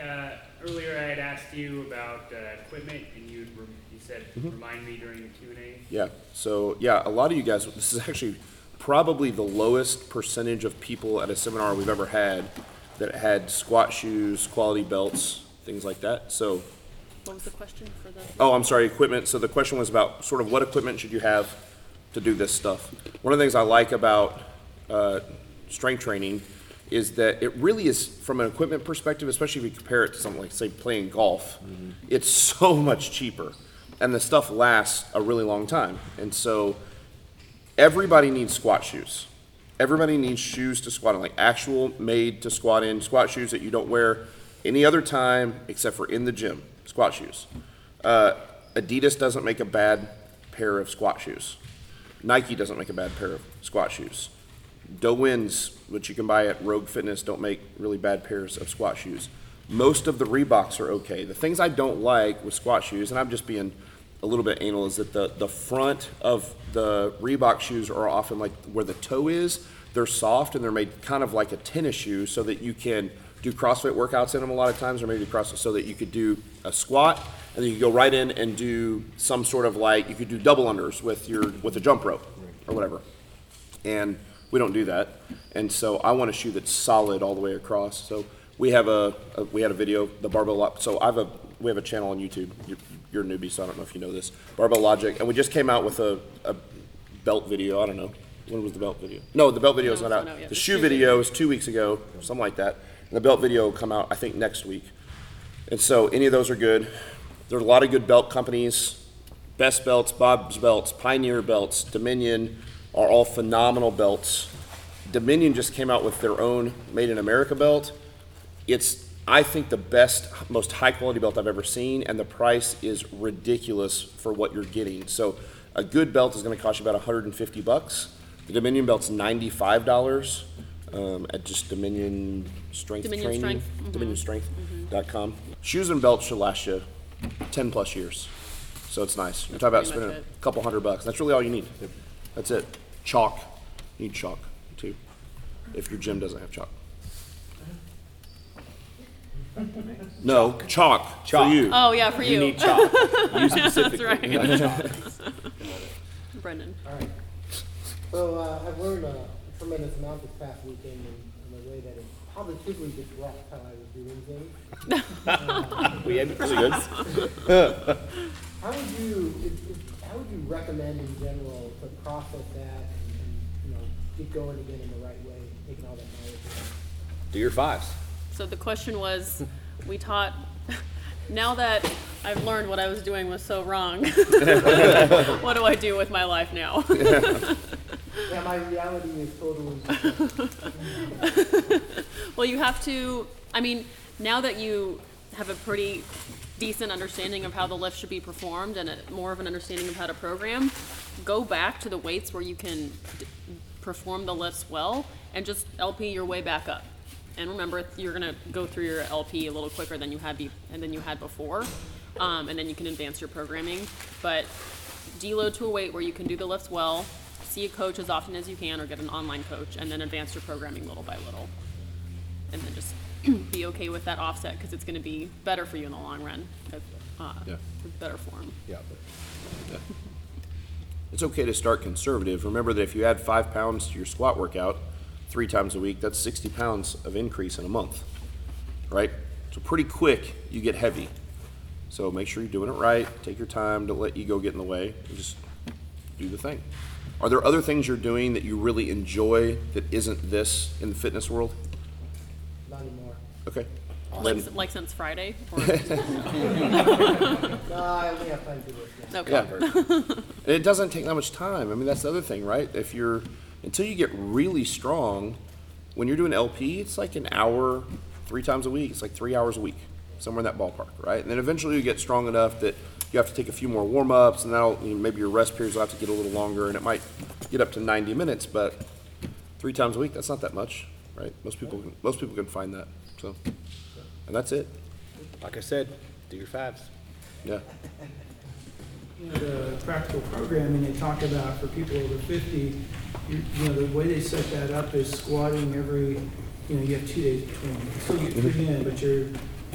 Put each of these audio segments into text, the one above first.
Uh, earlier I had asked you about uh, equipment, and you rem- you said remind me during the Q and A. Yeah, so, yeah, a lot of you guys, this is actually probably the lowest percentage of people at a seminar we've ever had that had squat shoes, quality belts, things like that, so, What was the question for the? oh, I'm sorry, equipment, so the question was about sort of what equipment should you have to do this stuff? One of the things I like about, uh, strength training is that it really is, from an equipment perspective, especially if you compare it to something like, say, playing golf, it's so much cheaper, and the stuff lasts a really long time, and so, everybody needs squat shoes. Everybody needs shoes to squat in, like actual made to squat in, squat shoes that you don't wear any other time except for in the gym, squat shoes. Uh, Adidas doesn't make a bad pair of squat shoes. Nike doesn't make a bad pair of squat shoes. Do-Wins, which you can buy at Rogue Fitness, don't make really bad pairs of squat shoes. Most of the Reeboks are okay. The things I don't like with squat shoes, and I'm just being a little bit anal, is that the, the front of the Reebok shoes are often like where the toe is. They're soft and they're made kind of like a tennis shoe so that you can do CrossFit workouts in them a lot of times, or maybe CrossFit so that you could do a squat and then you could go right in and do some sort of like you could do double unders with your with a jump rope or whatever and we don't do that. And so I want a shoe that's solid all the way across. So we have a, a we had a video, the barbell. Lo- So I have a we have a channel on YouTube. You're, you're a newbie, so I don't know if you know this. Barbell Logic, and we just came out with a, a belt video. I don't know when was the belt video. No, the belt video is No, not it's out. not out yet. The shoe video is two weeks ago, something like that. And the belt video will come out I think next week. And so any of those are good. There's a lot of good belt companies. Best Belts, Bob's Belts, Pioneer Belts, Dominion are all phenomenal belts. Dominion just came out with their own Made in America belt. It's, I think, the best, most high quality belt I've ever seen, and the price is ridiculous for what you're getting. So, a good belt is going to cost you about 150 bucks. The Dominion belt's $95 um, at just Dominion Strength Dominion Training. Strength, mhm. DominionStrength.com. Shoes and belts should last you 10 plus years. So it's nice. You're talking about pretty much spending it. a couple hundred bucks. That's really all you need. That's it. Chalk. You need chalk too. If your gym doesn't have chalk. No, chalk, Chalk. for you. Oh, yeah, for You you. need chalk. you That's specifically. right. Brendan. All right. So uh, I've learned a tremendous amount this past weekend in, in a way that it positively disrupts how I was doing things. Uh, We had That's good. how would you, if, if, you recommend in general to process that and, and you know get going again in the right way, taking all that knowledge? Do your fives. So the question was, we taught, now that I've learned what I was doing was so wrong, what do I do with my life now? Yeah, my reality is totally. Well, you have to, I mean, now that you have a pretty decent understanding of how the lift should be performed and a, more of an understanding of how to program, go back to the weights where you can d- perform the lifts well and just LP your way back up. And remember, you're gonna go through your LP a little quicker than you had be, and than you had before, um, and then you can advance your programming. But deload to a weight where you can do the lifts well, see a coach as often as you can, or get an online coach, and then advance your programming little by little and then just be okay with that offset because it's going to be better for you in the long run. Uh, Yeah. better form. Yeah. It's okay to start conservative. Remember that if you add five pounds to your squat workout three times a week, that's 60 pounds of increase in a month, right? So pretty quick, you get heavy. So make sure you're doing it right. Take your time. Don't let ego get in the way. And just do the thing. Are there other things you're doing that you really enjoy that isn't this in the fitness world? Not anymore. Okay. Like, Then- like since Friday? Or, No, I only have time to do this. okay. Yeah. And it doesn't take that much time. I mean, that's the other thing, right? If you're, until you get really strong, when you're doing LP, it's like an hour, three times a week. It's like three hours a week, somewhere in that ballpark, right? And then eventually you get strong enough that you have to take a few more warm ups, and that'll, you know, maybe your rest periods will have to get a little longer, and it might get up to 90 minutes, but three times a week, that's not that much, right? Most people, can, most people can find that. So, and that's it. Like I said, do your fives. Yeah. You know, the practical programming they talk about for people over fifty, you, you know, the way they set that up is squatting every, you know, you have two days between. You still get three in, but you're, you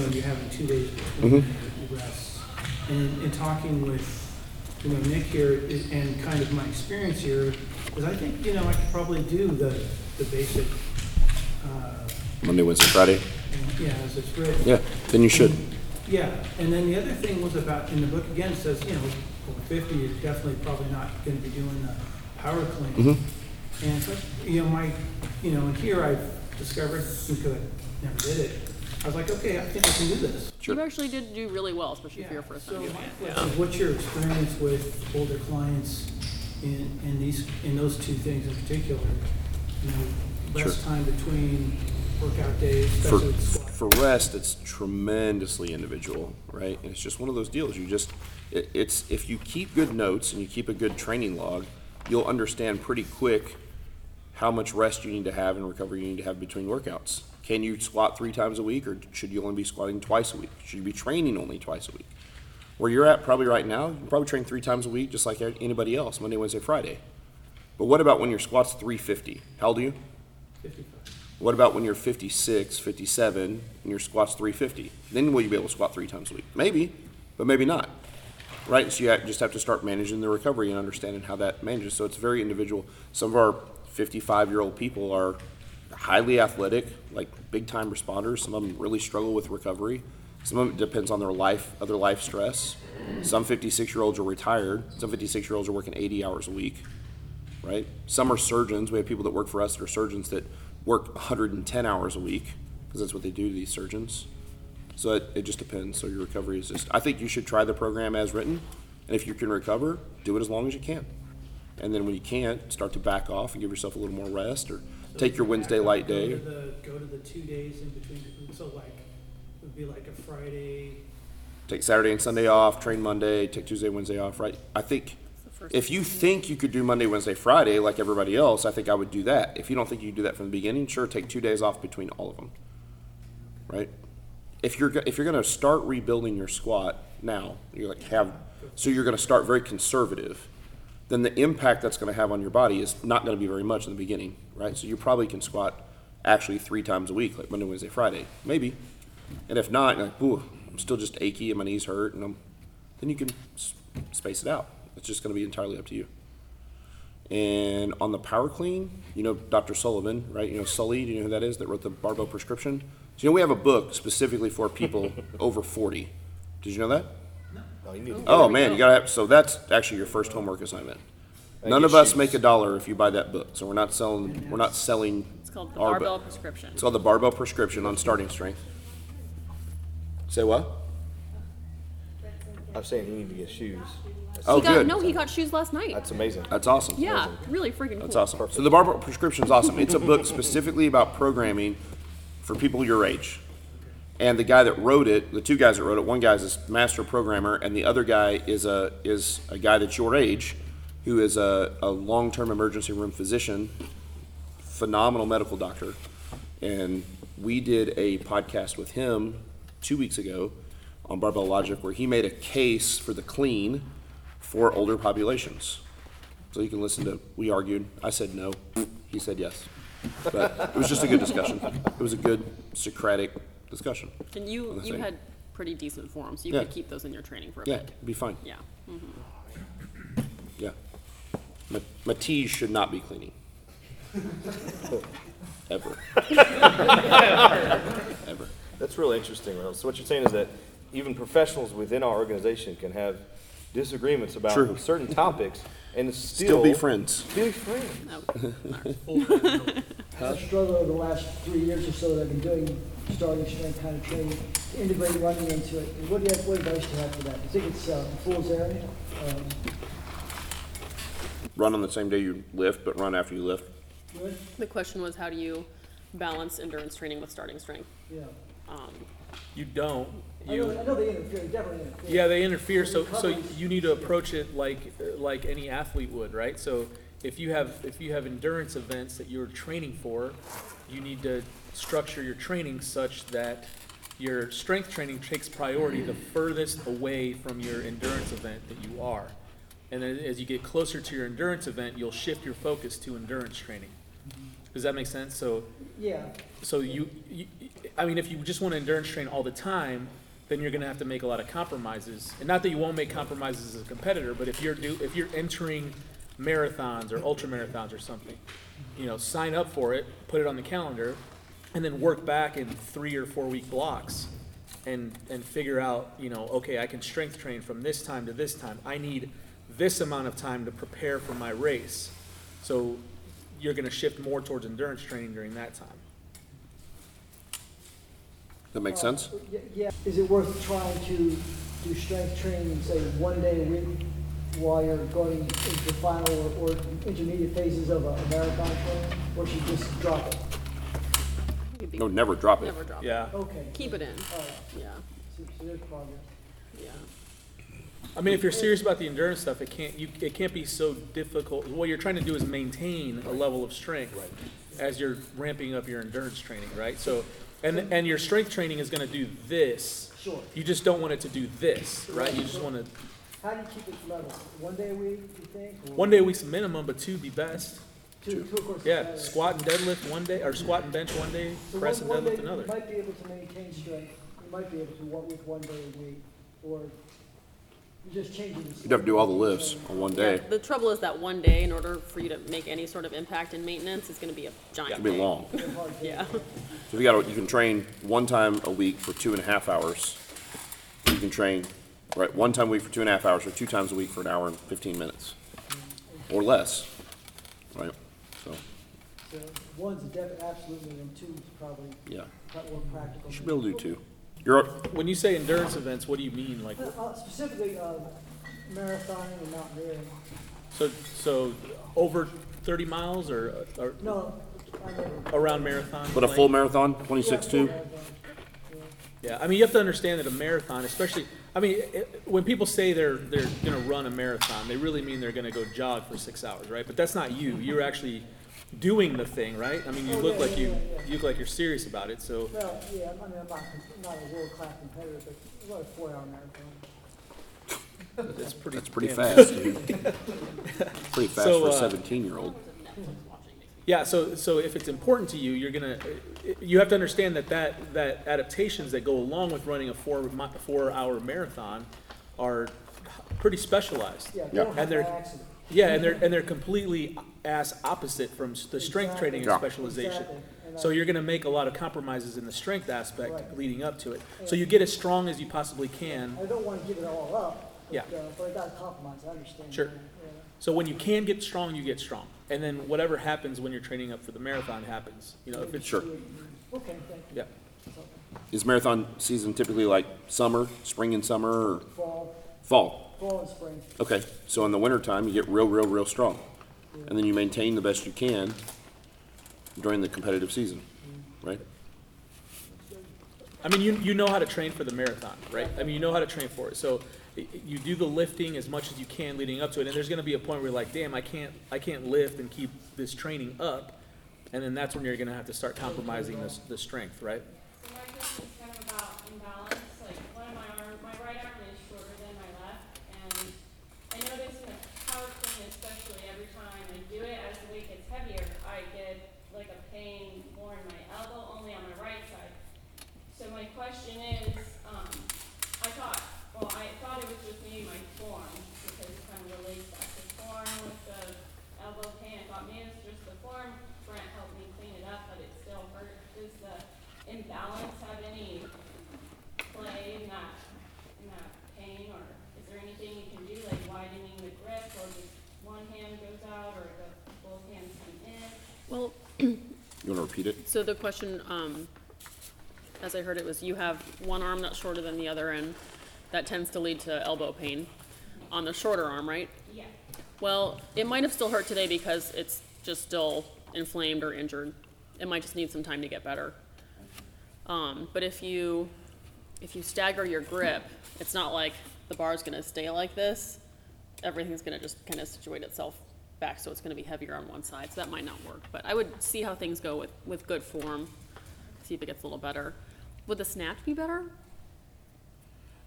know, you're having two days between rests. And, and talking with, you know, Nick here i- and kind of my experience here, is I think, you know, I could probably do the, the basic, uh, Monday, Wednesday, Friday. yeah, as it's written. Yeah, then you should. Yeah, and then the other thing was about, in the book again, it says, you know, over fifty, you're definitely probably not gonna be doing the power clean. Mm-hmm. And so, you know, my, you know, and here I've discovered, because I never did it, I was like, okay, I think I can do this. You actually did do really well, especially for your first So time. my question is, what's your experience with older clients in, in these, in those two things in particular? You know, less Sure. time between workout days, For, especially with squat. for rest, it's tremendously individual, right? And it's just one of those deals. You just, it, it's, if you keep good notes and you keep a good training log, you'll understand pretty quick how much rest you need to have and recovery you need to have between workouts. Can you squat three times a week or should you only be squatting twice a week? Should you be training only twice a week? Where you're at probably right now, you probably train three times a week just like anybody else, Monday, Wednesday, Friday. But what about when your squat's 350? How old are you? Fifty-five. What about when you're 56, 57, and your squat's 350? Then will you be able to squat three times a week? Maybe, but maybe not. Right? So you just have to start managing the recovery and understanding how that manages. So it's very individual. Some of our 55 year old people are highly athletic, like big time responders. Some of them really struggle with recovery. Some of it depends on their life, other life stress. Some 56 year olds are retired. Some 56 year olds are working 80 hours a week right? Some are surgeons. We have people that work for us that are surgeons that work 110 hours a week because that's what they do to these surgeons. So it, it just depends. So your recovery is just, I think you should try the program as written. And if you can recover, do it as long as you can. And then when you can't, start to back off and give yourself a little more rest or take your Wednesday light Go day. to the, go to the two days in between, so like, it would be like a Friday, Take Saturday and Sunday off, train Monday, take Tuesday, Wednesday off, right? I think first if you think you could do Monday, Wednesday, Friday like everybody else, I think I would do that. If you don't think you can do that from the beginning, sure, take two days off between all of them, right? If you're if you're going to start rebuilding your squat now, you're like have so you're going to start very conservative. Then the impact that's going to have on your body is not going to be very much in the beginning, right? So you probably can squat actually three times a week, like Monday, Wednesday, Friday, maybe. And if not, like, ooh, I'm still just achy and my knees hurt, and I'm, then you can space it out. It's just going to be entirely up to you. And on the power clean, you know Dr. Sullivan, right? You know Sully, do you know who that is that wrote the barbell prescription? So you know we have a book specifically for people over 40. Did you know that? No. Oh, you need to Oh man, you gotta have, so that's actually your first homework assignment. None of us make a dollar if you buy that book, so we're not selling, we're not selling. It's called the our barbell prescription. It's called the barbell prescription on starting strength. Say what? I'm saying you need to get shoes. Oh, he got, good. No, he got shoes last night. That's amazing. That's awesome. yeah, really freaking That's cool. awesome. So the Barbell Prescription is awesome. It's a book specifically about programming for people your age. And the guy that wrote it, the two guys that wrote it, one guy's a master programmer, and the other guy is a is a guy that's your age, who is a, a long-term emergency room physician, phenomenal medical doctor. And we did a podcast with him two weeks ago on Barbell Logic where he made a case for the clean for older populations. So you can listen to, we argued, I said no, he said yes. But it was just a good discussion. It was a good Socratic discussion. And you on the you thing. had pretty decent forms. You Yeah. could keep those in your training for a Yeah, bit. it'd be fine, Yeah. Mm-hmm. yeah. Ma- Matisse should not be cleaning. Ever. Ever. That's really interesting, Reynolds. So what you're saying is that even professionals within our organization can have disagreements about True. certain topics and still, Still be friends. Still be friends. I struggled over the last three years or so that I've been doing starting strength kind of training, to integrate running into it. And what do you have, what advice do you have for that? I think it's uh, a fool's errand. Um, Run on the same day you lift, but run after you lift. good? The question was, how do you balance endurance training with starting strength? Yeah. Um, You don't. I know, You, I know they interfere, they definitely interfere. yeah, they interfere. So, so you need to approach it like, like any athlete would, right? So, if you have, if you have endurance events that you're training for, you need to structure your training such that your strength training takes priority the furthest away from your endurance event that you are. And then as you get closer to your endurance event, you'll shift your focus to endurance training. Mm-hmm. Does that make sense? So, Yeah, so you, you I mean, if you just want to endurance train all the time, then you're gonna have to make a lot of compromises. And not that you won't make compromises as a competitor, but if you're do, if you're entering marathons or ultra marathons or something, you know, sign up for it, put it on the calendar, and then work back in three or four week blocks and, and figure out, you know, okay, I can strength train from this time to this time. I need this amount of time to prepare for my race. So you're gonna shift more towards endurance training during that time. That makes sense? Uh, y- Yeah, is it worth trying to do strength training, say, one day a week while you're going into the final or, or intermediate phases of a a marathon training? Or should you just drop it? It'd be- No, never drop it. Never drop it. Yeah. Okay. Keep it in, All right, yeah, so, so there's progress. yeah. I mean, if you're serious about the endurance stuff, it can't, you, it can't be so difficult. What you're trying to do is maintain a level of strength as you're ramping up your endurance training, right? So, and, and your strength training is gonna do this. Sure. You just don't want it to do this, right? You just wanna, How do you keep it level? One day a week, you think? or one day a week's minimum, but two be best. Two, two of course. Yeah, squat and deadlift one day, or squat and bench one day, So press one- and one deadlift day another. You might be able to maintain strength, you might be able to work with one day a week, or you're just changing the. You'd have to do all the lifts on one day. The trouble is that one day, in order for you to make any sort of impact in maintenance, is gonna be a giant It'd be day. long. Yeah, So if you got, you can train one time a week for two and a half hours. You can train, right, one time a week for two and a half hours, or two times a week for an hour and fifteen minutes, or less, right? So, So one's a definite, absolutely, and two's probably, yeah, probably more practical. you should be able to do two. You're, When you say endurance events, what do you mean? Like, Uh, Specifically, um, marathoning and mountaineering. so, so over thirty miles or, or No, I never. around marathon? but a full length? marathon, twenty-six two? Yeah, I mean, you have to understand that a marathon, especially, I mean, it, when people say they're, they're gonna run a marathon, they really mean they're gonna go jog for six hours, right? But that's not you, you're actually doing the thing, right? I mean, you Oh, look yeah, like yeah, you, yeah, yeah. you look like you're serious about it, so, Well, yeah, I mean, I'm not, not a world-class competitor, but it's about a four-hour marathon. it's pretty. That's pretty damn- fast, dude. Pretty fast So, for a uh, seventeen-year-old. Yeah, so, so if it's important to you, you're gonna, you have to understand that that, that adaptations that go along with running a four, mi- four-hour marathon are pretty specialized. Yeah, Yeah. don't And happen they're- accident. Yeah, and they're, and they're completely ass opposite from s- the strength Exactly. training Yeah. and specialization. Exactly. And So I- you're gonna make a lot of compromises in the strength aspect Right. leading up to it. So you get as strong as you possibly can. I don't wanna give it all up, Yeah. but, uh, but I gotta compromise, I understand. Sure. that, yeah. So when you can get strong, you get strong. And then whatever happens when you're training up for the marathon happens. You know, if it's, Sure. Okay, thank you. yeah. Is marathon season typically like summer, spring and summer, or Fall, fall? fall and spring. Okay, so in the wintertime, you get real, real, real strong. And then you maintain the best you can during the competitive season, right? I mean, you, you know how to train for the marathon, right? I mean, you know how to train for it. So you do the lifting as much as you can leading up to it. And there's gonna be a point where you're like, damn, I can't, I can't lift and keep this training up. And then that's when you're gonna have to start compromising the, the strength, right? So my question is kind of about imbalance, like one of my arm, my right arm is shorter than my left, and I notice in the power clean especially, every time I do it, as the weight gets heavier, I get like a pain more in my elbow, only on my right side. So my question is, um, I thought, well, I thought it was just maybe my form, because it kind of relates back to form with the elbow pain, I thought maybe it's just the form, Brent helped me clean it up, but it still hurt. Does the imbalance have any play in that, in that pain, or is there anything you can do, like widening the grip, or just one hand goes out, or the, both hands come in? well, You wanna repeat it? So the question, um, as I heard it was you have one arm that's shorter than the other and that tends to lead to elbow pain on the shorter arm, right? Yeah. Well, it might have still hurt today because it's just still inflamed or injured. It might just need some time to get better. Um, but if you if you stagger your grip, it's not like the bar's gonna stay like this. Everything's gonna just kind of situate itself back, so it's gonna be heavier on one side. So that might not work. But I would see how things go with with good form. See if it gets a little better. Would the snatch be better?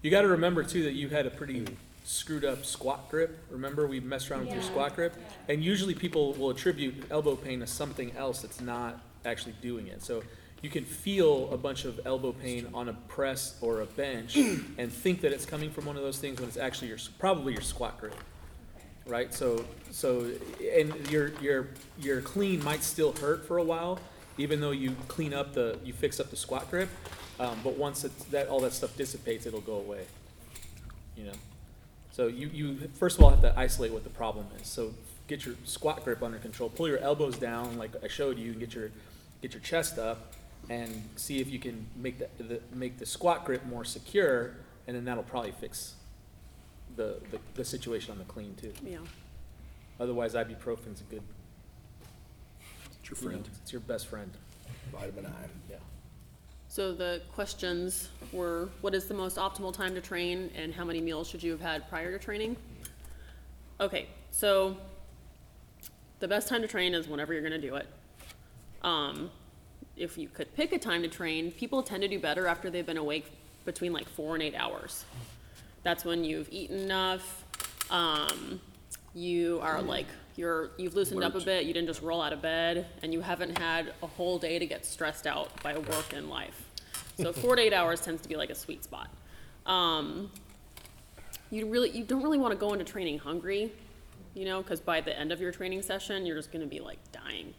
You gotta remember too that you had a pretty mm. screwed up squat grip. Remember, we messed around with your Yeah. squat grip? And usually people will attribute elbow pain to something else that's not actually doing it. So you can feel a bunch of elbow pain on a press or a bench and think that it's coming from one of those things when it's actually your, probably your squat grip. Right, so, so, and your, your, your clean might still hurt for a while, even though you clean up the, you fix up the squat grip. Um, but once it's, that, all that stuff dissipates, it'll go away, you know? So you, you, first of all, have to isolate what the problem is. So get your squat grip under control, pull your elbows down like I showed you, and get your, get your chest up and see if you can make the, the, make the squat grip more secure, and then that'll probably fix the, the, the situation on the clean too. Yeah. Otherwise, ibuprofen's a good, It's your you know, friend. it's your best friend, Vitamin I. yeah. So the questions were, what is the most optimal time to train and how many meals should you have had prior to training? Okay, so the best time to train is whenever you're gonna do it. Um, if you could pick a time to train, people tend to do better after they've been awake between like four and eight hours. That's when you've eaten enough, um, you are like, you're, you've loosened up a bit, you didn't just roll out of bed, and you haven't had a whole day to get stressed out by work and life. So four to eight hours tends to be like a sweet spot. Um, you really, you don't really want to go into training hungry, you know, because by the end of your training session, you're just going to be like dying.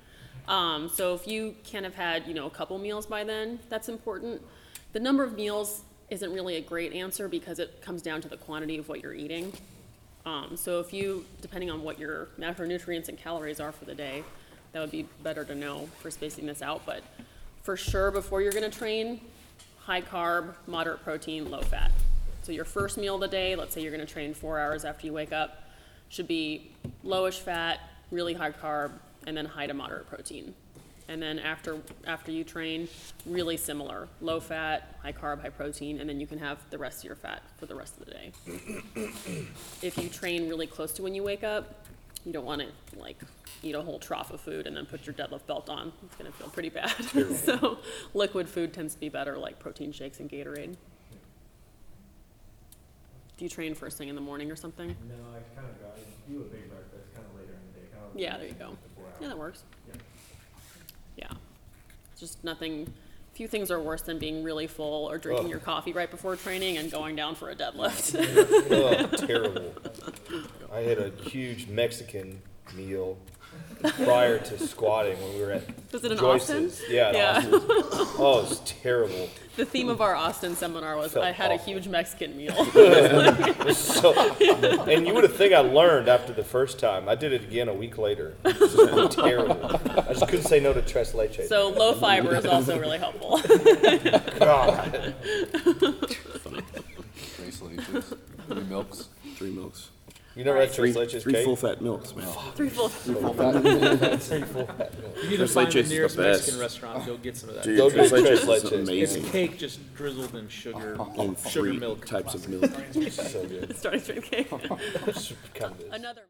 Um, so if you can have had, you know, a couple meals by then, that's important. The number of meals isn't really a great answer because it comes down to the quantity of what you're eating. Um, so if you, depending on what your macronutrients and calories are for the day, that would be better to know for spacing this out. But for sure, before you're going to train, high carb, moderate protein, low fat. So your first meal of the day, let's say you're going to train four hours after you wake up, should be lowish fat, really high carb, and then high to moderate protein. And then after after you train, really similar, low fat, high carb, high protein, and then you can have the rest of your fat for the rest of the day. if you train really close to when you wake up, you don't want to like eat a whole trough of food and then put your deadlift belt on. It's gonna feel pretty bad. so liquid food tends to be better, like protein shakes and Gatorade. Do you train first thing in the morning or something? No, I kind of got, I do a big breakfast kind of later in the day, kind of. Yeah, there you go. Yeah, that works. Yeah. Just nothing, few things are worse than being really full or drinking Ugh. your coffee right before training and going down for a deadlift. Oh, terrible. I had a huge Mexican meal prior to squatting when we were at Was it in Austin? Joyce's. Yeah, in Yeah. Austin. Oh, it was terrible. the theme of our Austin seminar was Felt I had a awful. huge Mexican meal. So, and you would have think I learned after the first time. I did it again a week later. It was just terrible. I just couldn't say no to tres leche. so low fiber is also really helpful. God. Trace three milks. Three milks. You never had Three, tres leches three cake? full fat milks, man. Three full. Three full fat milk. You need to Tres find leches the is the nearest best. Mexican restaurant, go get some of that. Dude, Go tres get leches tres is leches. It's amazing. cake just drizzled in sugar, On sugar three milk. types of milk. So good. Starting strength cake. Kind of is. Another.